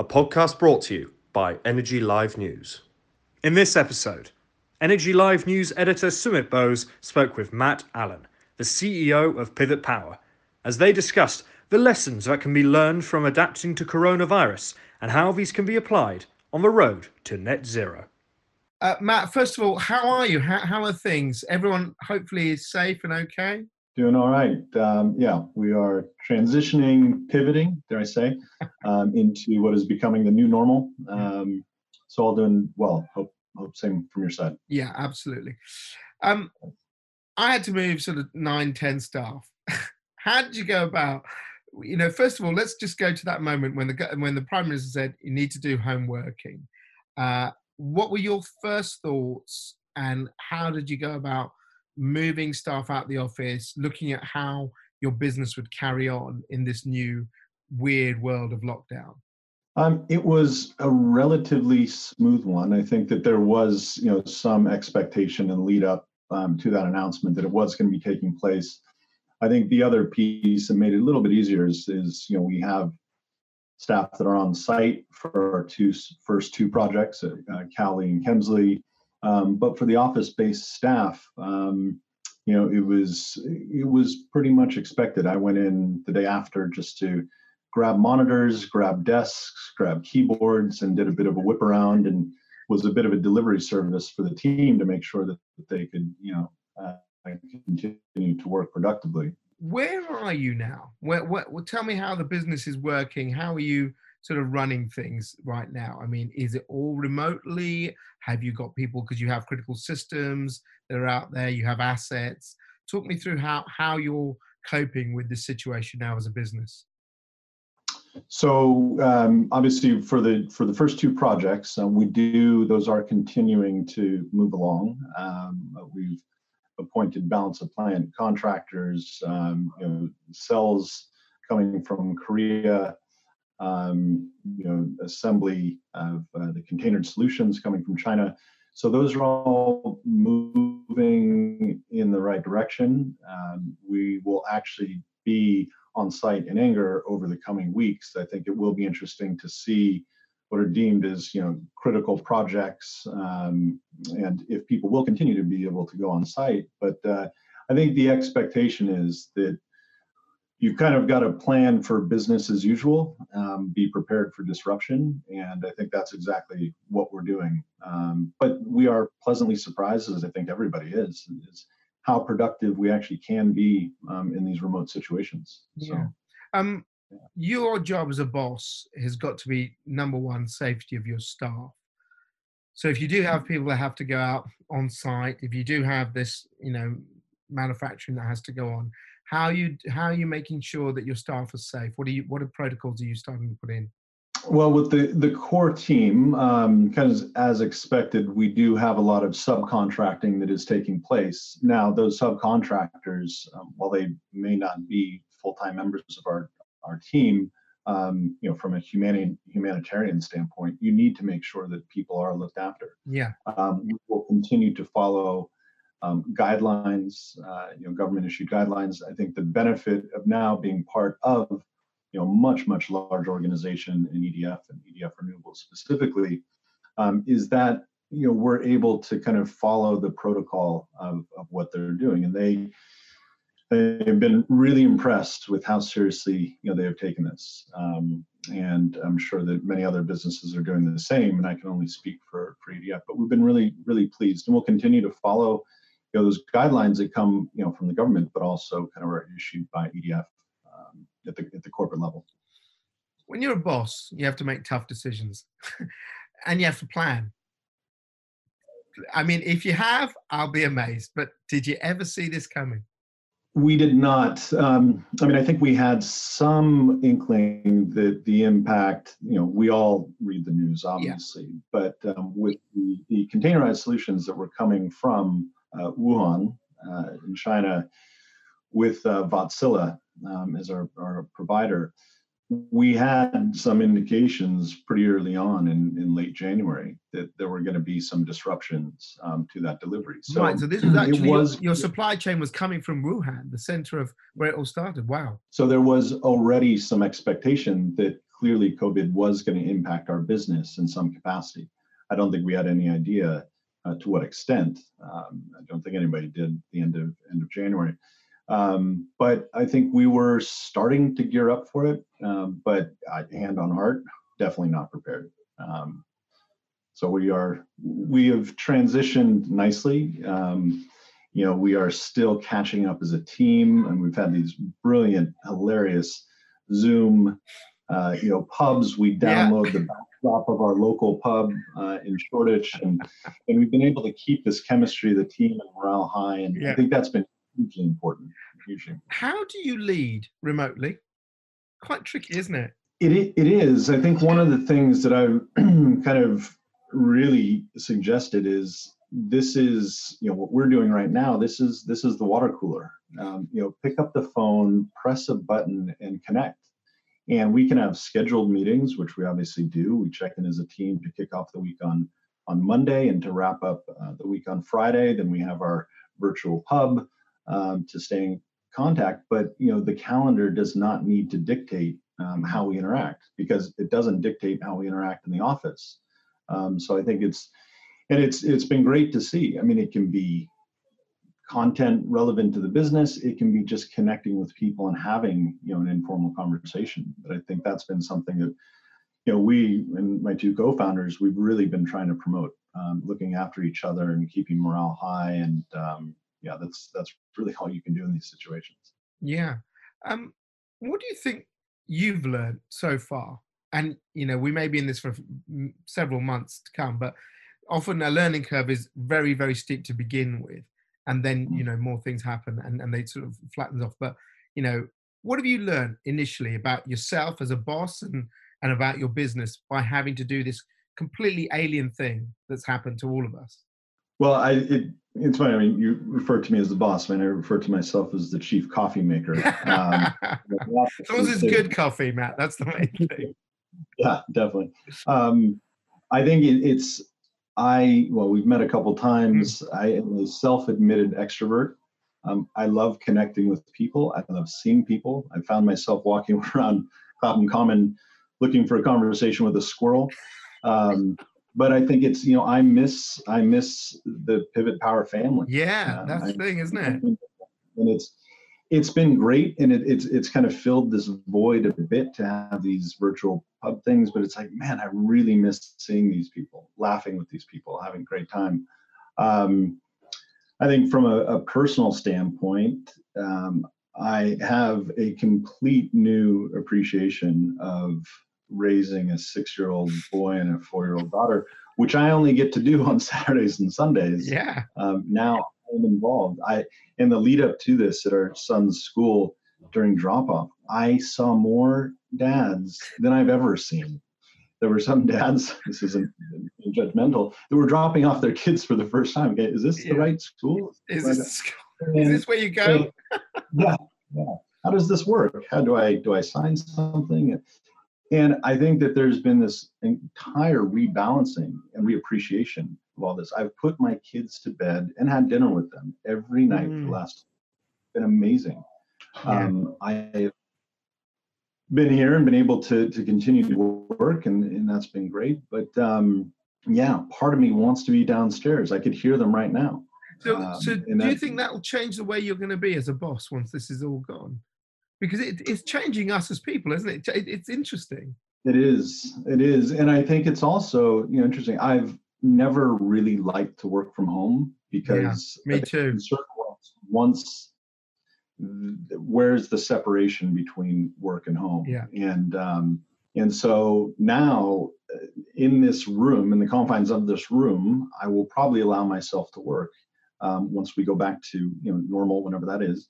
a podcast brought to you by Energy Live News. In this episode, Energy Live News editor Sumit Bose spoke with Matt Allen, the CEO of Pivot Power, as they discussed the lessons that can be learned from adapting to coronavirus and how these can be applied on the road to net zero. Uh, Matt, first of all, how are you? How, how are things? Everyone hopefully is safe and okay? Doing all right. Um, yeah, we are transitioning, pivoting, dare I say, um, into what is becoming the new normal. Um, so all doing well. Hope, hope same from your side. Yeah, absolutely. Um, I had to move sort of nine, ten staff. How did you go about? You know, first of all, let's just go to that moment when the when the prime minister said you need to do home working. Uh, what were your first thoughts, and how did you go about moving staff out the office, looking at how your business would carry on in this new weird world of lockdown? Um, it was a relatively smooth one. I think that there was, you know, some expectation and lead up um, to that announcement that it was going to be taking place. I think the other piece that made it a little bit easier is, is you know, we have staff that are on site for our two first two projects at uh, Cowley and Kemsley. Um, but for the office-based staff, um, you know, it was it was pretty much expected. I went in the day after just to grab monitors, grab desks, grab keyboards, and did a bit of a whip around and was a bit of a delivery service for the team to make sure that, they could, you know, uh, continue to work productively. Where are you now? Where, where, well, tell me how the business is working. How are you sort of running things right now? I mean, is it all remotely? Have you got people because you have critical systems that are out there? You have assets. Talk me through how how you're coping with this situation now as a business. So um, obviously for the for the first two projects, uh, we do those are continuing to move along. Um, we've appointed balance of plant contractors, um, you know, cells coming from Korea, um, you know, assembly of uh, the containered solutions coming from China. So those are all moving in the right direction. Um, we will actually be on site in Anger over the coming weeks. I think it will be interesting to see what are deemed as you know critical projects um, and if people will continue to be able to go on site. But uh, I think the expectation is that you've kind of got a plan for business as usual, um, be prepared for disruption. And I think that's exactly what we're doing. Um, but we are pleasantly surprised, as I think everybody is, is how productive we actually can be um, in these remote situations. So, yeah. Um, your job as a boss has got to be number one safety of your staff. So if you do have people that have to go out on site, if you do have this, you know, manufacturing that has to go on, how you how are you making sure that your staff are safe? What are you what are protocols are you starting to put in? Well, with the the core team, um, kind of as expected, we do have a lot of subcontracting that is taking place now. Those subcontractors, um, while they may not be full time members of our our team, um, you know, from a humani- humanitarian standpoint, you need to make sure that people are looked after. Yeah, um, we will continue to follow um, guidelines, uh, you know, government issued guidelines. I think the benefit of now being part of, you know, much much large organization in EDF and EDF Renewables specifically, um, is that you know we're able to kind of follow the protocol of, of what they're doing, and they they've been really impressed with how seriously you know they have taken this. Um, and I'm sure that many other businesses are doing the same. And I can only speak for for EDF, but we've been really really pleased, and we'll continue to follow you know those guidelines that come you know from the government, but also kind of are issued by EDF um, at the at the corporate level. When you're a boss, you have to make tough decisions, and you have to plan. I mean, if you have, I'll be amazed. But did you ever see this coming? We did not. Um, I mean, I think we had some inkling that the impact, you know, we all read the news, obviously, yeah. but um, with the, the, containerized solutions that were coming from Wuhan uh, in China with uh, Wärtsilä um, as our, our provider, we had some indications pretty early on in, in late January that there were going to be some disruptions um, to that delivery. So right. So this was actually was, your, your, supply chain was coming from Wuhan, the center of where it all started. Wow. So there was already some expectation that clearly COVID was going to impact our business in some capacity. I don't think we had any idea uh, to what extent. Um, I don't think anybody did the end of end of January. Um, but I think we were starting to gear up for it. Um, but uh, hand on heart, definitely not prepared. Um, so we are we have transitioned nicely. Um, you know, we are still catching up as a team, and we've had these brilliant, hilarious Zoom, uh, you know, pubs. We download yeah. the backdrop of our local pub uh, in Shoreditch, and and we've been able to keep this chemistry the team and morale high, and yeah. I think that's been hugely important. Hugely. How do you lead remotely? Quite tricky, isn't it? It it is. I think one of the things that I've kind of really suggested is this is you know what we're doing right now this is this is the water cooler um, you know pick up the phone press a button and connect and we can have scheduled meetings which we obviously do. We check in as a team to kick off the week on on monday and to wrap up uh, the week on friday. Then we have our virtual pub um, to stay in contact. But you know the calendar does not need to dictate um, how we interact because it doesn't dictate how we interact in the office. Um, so i think it's and it's it's been great to see. I mean, it can be content relevant to the business. It can be just connecting with people and having you know an informal conversation. But I think that's been something that you know we and my two co-founders we've really been trying to promote, um, looking after each other and keeping morale high. And um, yeah, that's that's really all you can do in these situations. Yeah. Um, what do you think you've learned so far? And you know, we may be in this for several months to come, but often a learning curve is very very steep to begin with and then you mm. know more things happen and, and they sort of flattens off. But you know what have you learned initially about yourself as a boss and and about your business by having to do this completely alien thing that's happened to all of us? Well i it, it's funny i mean you refer to me as the boss I mean, i refer to myself as the chief coffee maker. Um, as long as it's good coffee matt that's the main thing. Yeah definitely. Um, i think it, it's I well, we've met a couple times. Mm. I am a self-admitted extrovert. Um, I love connecting with people. I love seeing people. I found myself walking around Clapham Common looking for a conversation with a squirrel. Um, but I think it's you know I miss I miss the Pivot Power family. Yeah, uh, that's I, the thing, isn't it? And it's it's been great and it, it's it's kind of filled this void a bit to have these virtual pub things but it's like man i really miss seeing these people laughing with these people having a great time um, i think from a, a personal standpoint um, i have a complete new appreciation of raising a six year old boy and a four year old daughter which i only get to do on saturdays and sundays yeah um, now I'm involved. I in the lead up to this at our son's school during drop off, I saw more dads than I've ever seen. There were some dads, this isn't judgmental, that were dropping off their kids for the first time. Okay, is this yeah. the right school? Is this, school? is this where you go? yeah, yeah. How does this work? How do I do I sign something? And I think that there's been this entire rebalancing and reappreciation of all this. I've put my kids to bed and had dinner with them every night mm. for the mm. last. Been amazing. Yeah. Um, I've been here and been able to to continue to work, and and that's been great. But um, yeah, part of me wants to be downstairs. I could hear them right now. So, um, so do you think that will change the way you're going to be as a boss once this is all gone? Because it, it's changing us as people, isn't it? it? It's interesting. It is. It is, and I think it's also you know interesting. I've never really liked to work from home because yeah, me too. Once where's the separation between work and home? Yeah. And um, and so now uh, in this room, in the confines of this room, I will probably allow myself to work um, once we go back to you know normal, whenever that is.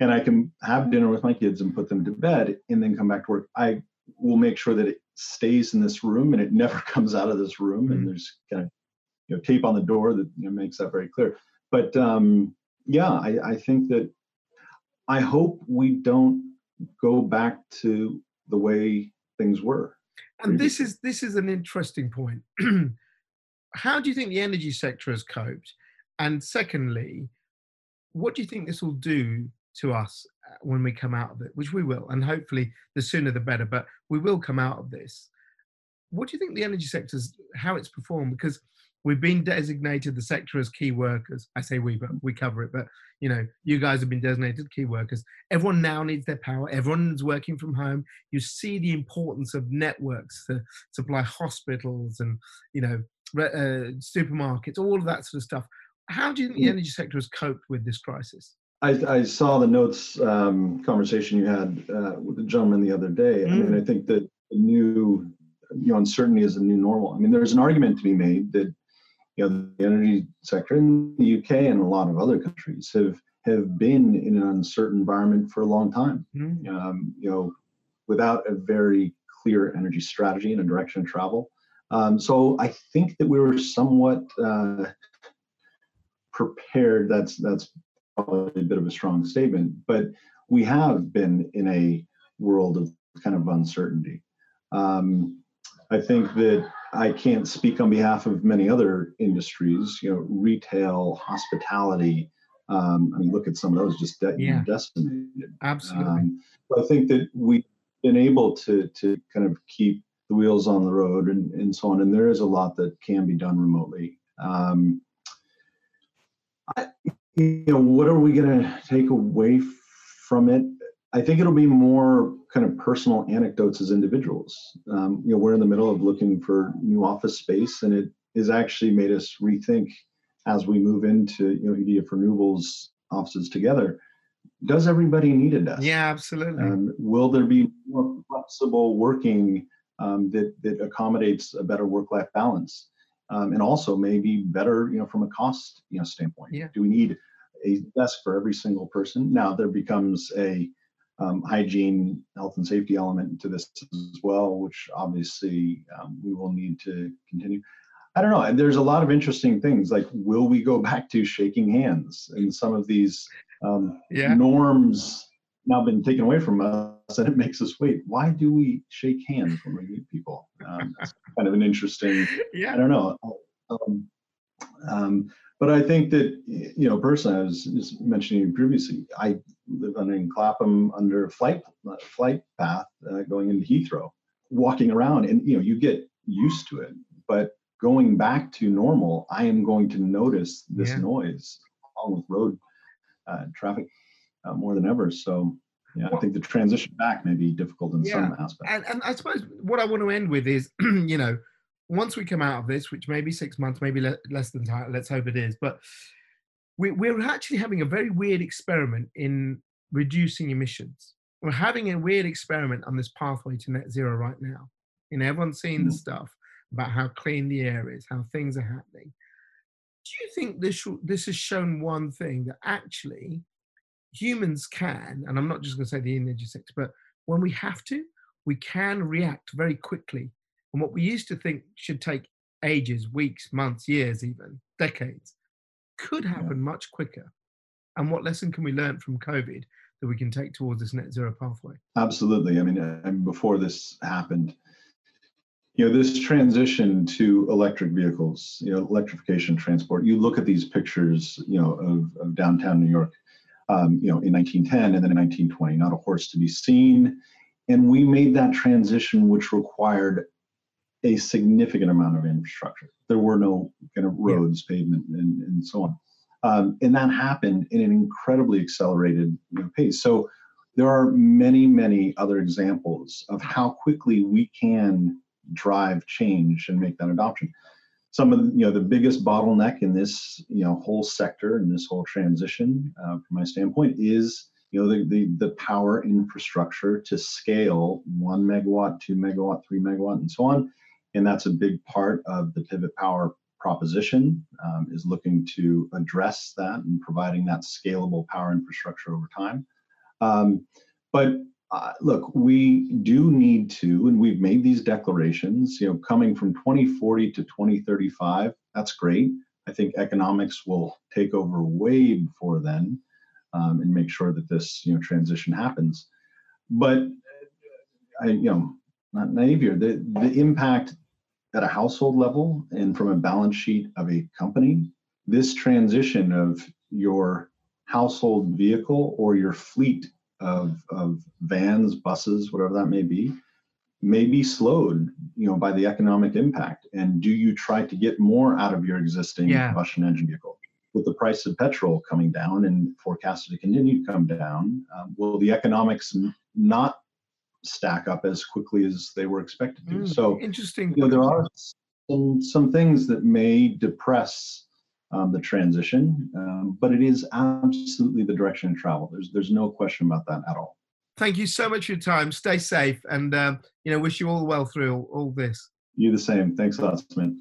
And I can have dinner with my kids and put them to bed, and then come back to work. I will make sure that it stays in this room and it never comes out of this room. Mm-hmm. And there's kind of you know tape on the door that you know, makes that very clear. But um, yeah, I, I think that I hope we don't go back to the way things were. And this is this is an interesting point. How do you think the energy sector has coped? And secondly, what do you think this will do to us uh, when we come out of it, which we will, and hopefully the sooner the better, but we will come out of this. What do you think the energy sector's how it's performed? Because we've been designated the sector as key workers. I say we, but we cover it. But you know, you guys have been designated key workers. Everyone now needs their power. Everyone's working from home. You see the importance of networks to supply hospitals and you know uh, supermarkets, all of that sort of stuff. How do you think the energy sector has coped with this crisis? I, I saw the notes um, conversation you had uh, with the gentleman the other day. I mean, I think that the new, you know, uncertainty is the new normal. I mean, there's an argument to be made that, you know, the energy sector in the UK and a lot of other countries have have been in an uncertain environment for a long time. Mm. Um, you know, without a very clear energy strategy and a direction of travel. Um, so I think that we were somewhat uh, prepared. That's that's probably a bit of a strong statement, but we have been in a world of kind of uncertainty. Um, I think that I can't speak on behalf of many other industries, you know, retail, hospitality. Um, I mean, look at some of those just de- Yeah. decimated. Absolutely. Um, but I think that we've been able to to kind of keep the wheels on the road and, and so on. And there is a lot that can be done remotely. Um, I, you know, what are we going to take away from it? I think it'll be more kind of personal anecdotes as individuals. Um, you know, we're in the middle of looking for new office space, and it has actually made us rethink as we move into you know EDF Renewables offices together. Does everybody need a desk? yeah, absolutely. Um, will there be more flexible working um, that that accommodates a better work-life balance, um, and also maybe better, you know, from a cost, you know, standpoint? Yeah. Do we need a desk for every single person? Now there becomes a um, hygiene, health, and safety element to this as well, which obviously um, we will need to continue. I don't know. There's a lot of interesting things like, will we go back to shaking hands? And some of these um, Yeah. norms now been taken away from us, and it makes us wait. Why do we shake hands when we meet people? Um, it's kind of an interesting. Yeah. I don't know. Um, um, but I think that you know, personally, I was just mentioning previously. I live on in Clapham under flight flight path uh, going into Heathrow, walking around, and you know, you get used to it. But going back to normal, I am going to notice this Yeah. noise along with road uh, traffic uh, more than ever. So. Yeah, I think the transition back may be difficult in some aspects. And, and I suppose what I want to end with is, you know, once we come out of this, which may be six months, maybe le- less than that, let's hope it is, but we, we're actually having a very weird experiment in reducing emissions. We're having a weird experiment on this pathway to net zero right now. You know, everyone's seeing the Mm. stuff about how clean the air is, how things are happening. Do you think this this has shown one thing that actually humans can, and I'm not just going to say the energy sector, but when we have to, we can react very quickly. And what we used to think should take ages, weeks, months, years, even decades, could happen much quicker. And what lesson can we learn from COVID that we can take towards this net zero pathway? Absolutely. I mean, before this happened, you know, this transition to electric vehicles, you know, electrification transport. You look at these pictures, you know, of, of downtown New York, um, you know, in 1910 and then in 1920, not a horse to be seen. And we made that transition, which required a significant amount of infrastructure. There were no kind of Yeah. roads, pavement, and, and so on. Um, and that happened in an incredibly accelerated you know, pace. So there are many, many other examples of how quickly we can drive change and make that adoption. Some of the, you know the biggest bottleneck in this you know whole sector and this whole transition, uh, from my standpoint, is you know the, the the power infrastructure to scale one megawatt, two megawatt, three megawatt, and so on. And that's a big part of the pivot power proposition um, is looking to address that and providing that scalable power infrastructure over time. Um, but uh, look, we do need to, and we've made these declarations, you know, coming from 2040 to 2035, that's great. I think economics will take over way before then um, and make sure that this, you know, transition happens. But I, you know, not naive here, the, the impact at a household level and from a balance sheet of a company, this transition of your household vehicle or your fleet of, of vans, buses, whatever that may be, may be slowed, you know, by the economic impact. And do you try to get more out of your existing Yeah. combustion engine vehicle? With the price of petrol coming down and forecasted to continue to come down, um, will the economics not stack up as quickly as they were expected to? Mm, So, interesting. you know, there are some some things that may depress um, the transition, um, but it is absolutely the direction of travel. There's there's no question about that at all. Thank you so much for your time. Stay safe, and um, you know, wish you all well through all, all this. You the same. Thanks a lot, Sumit.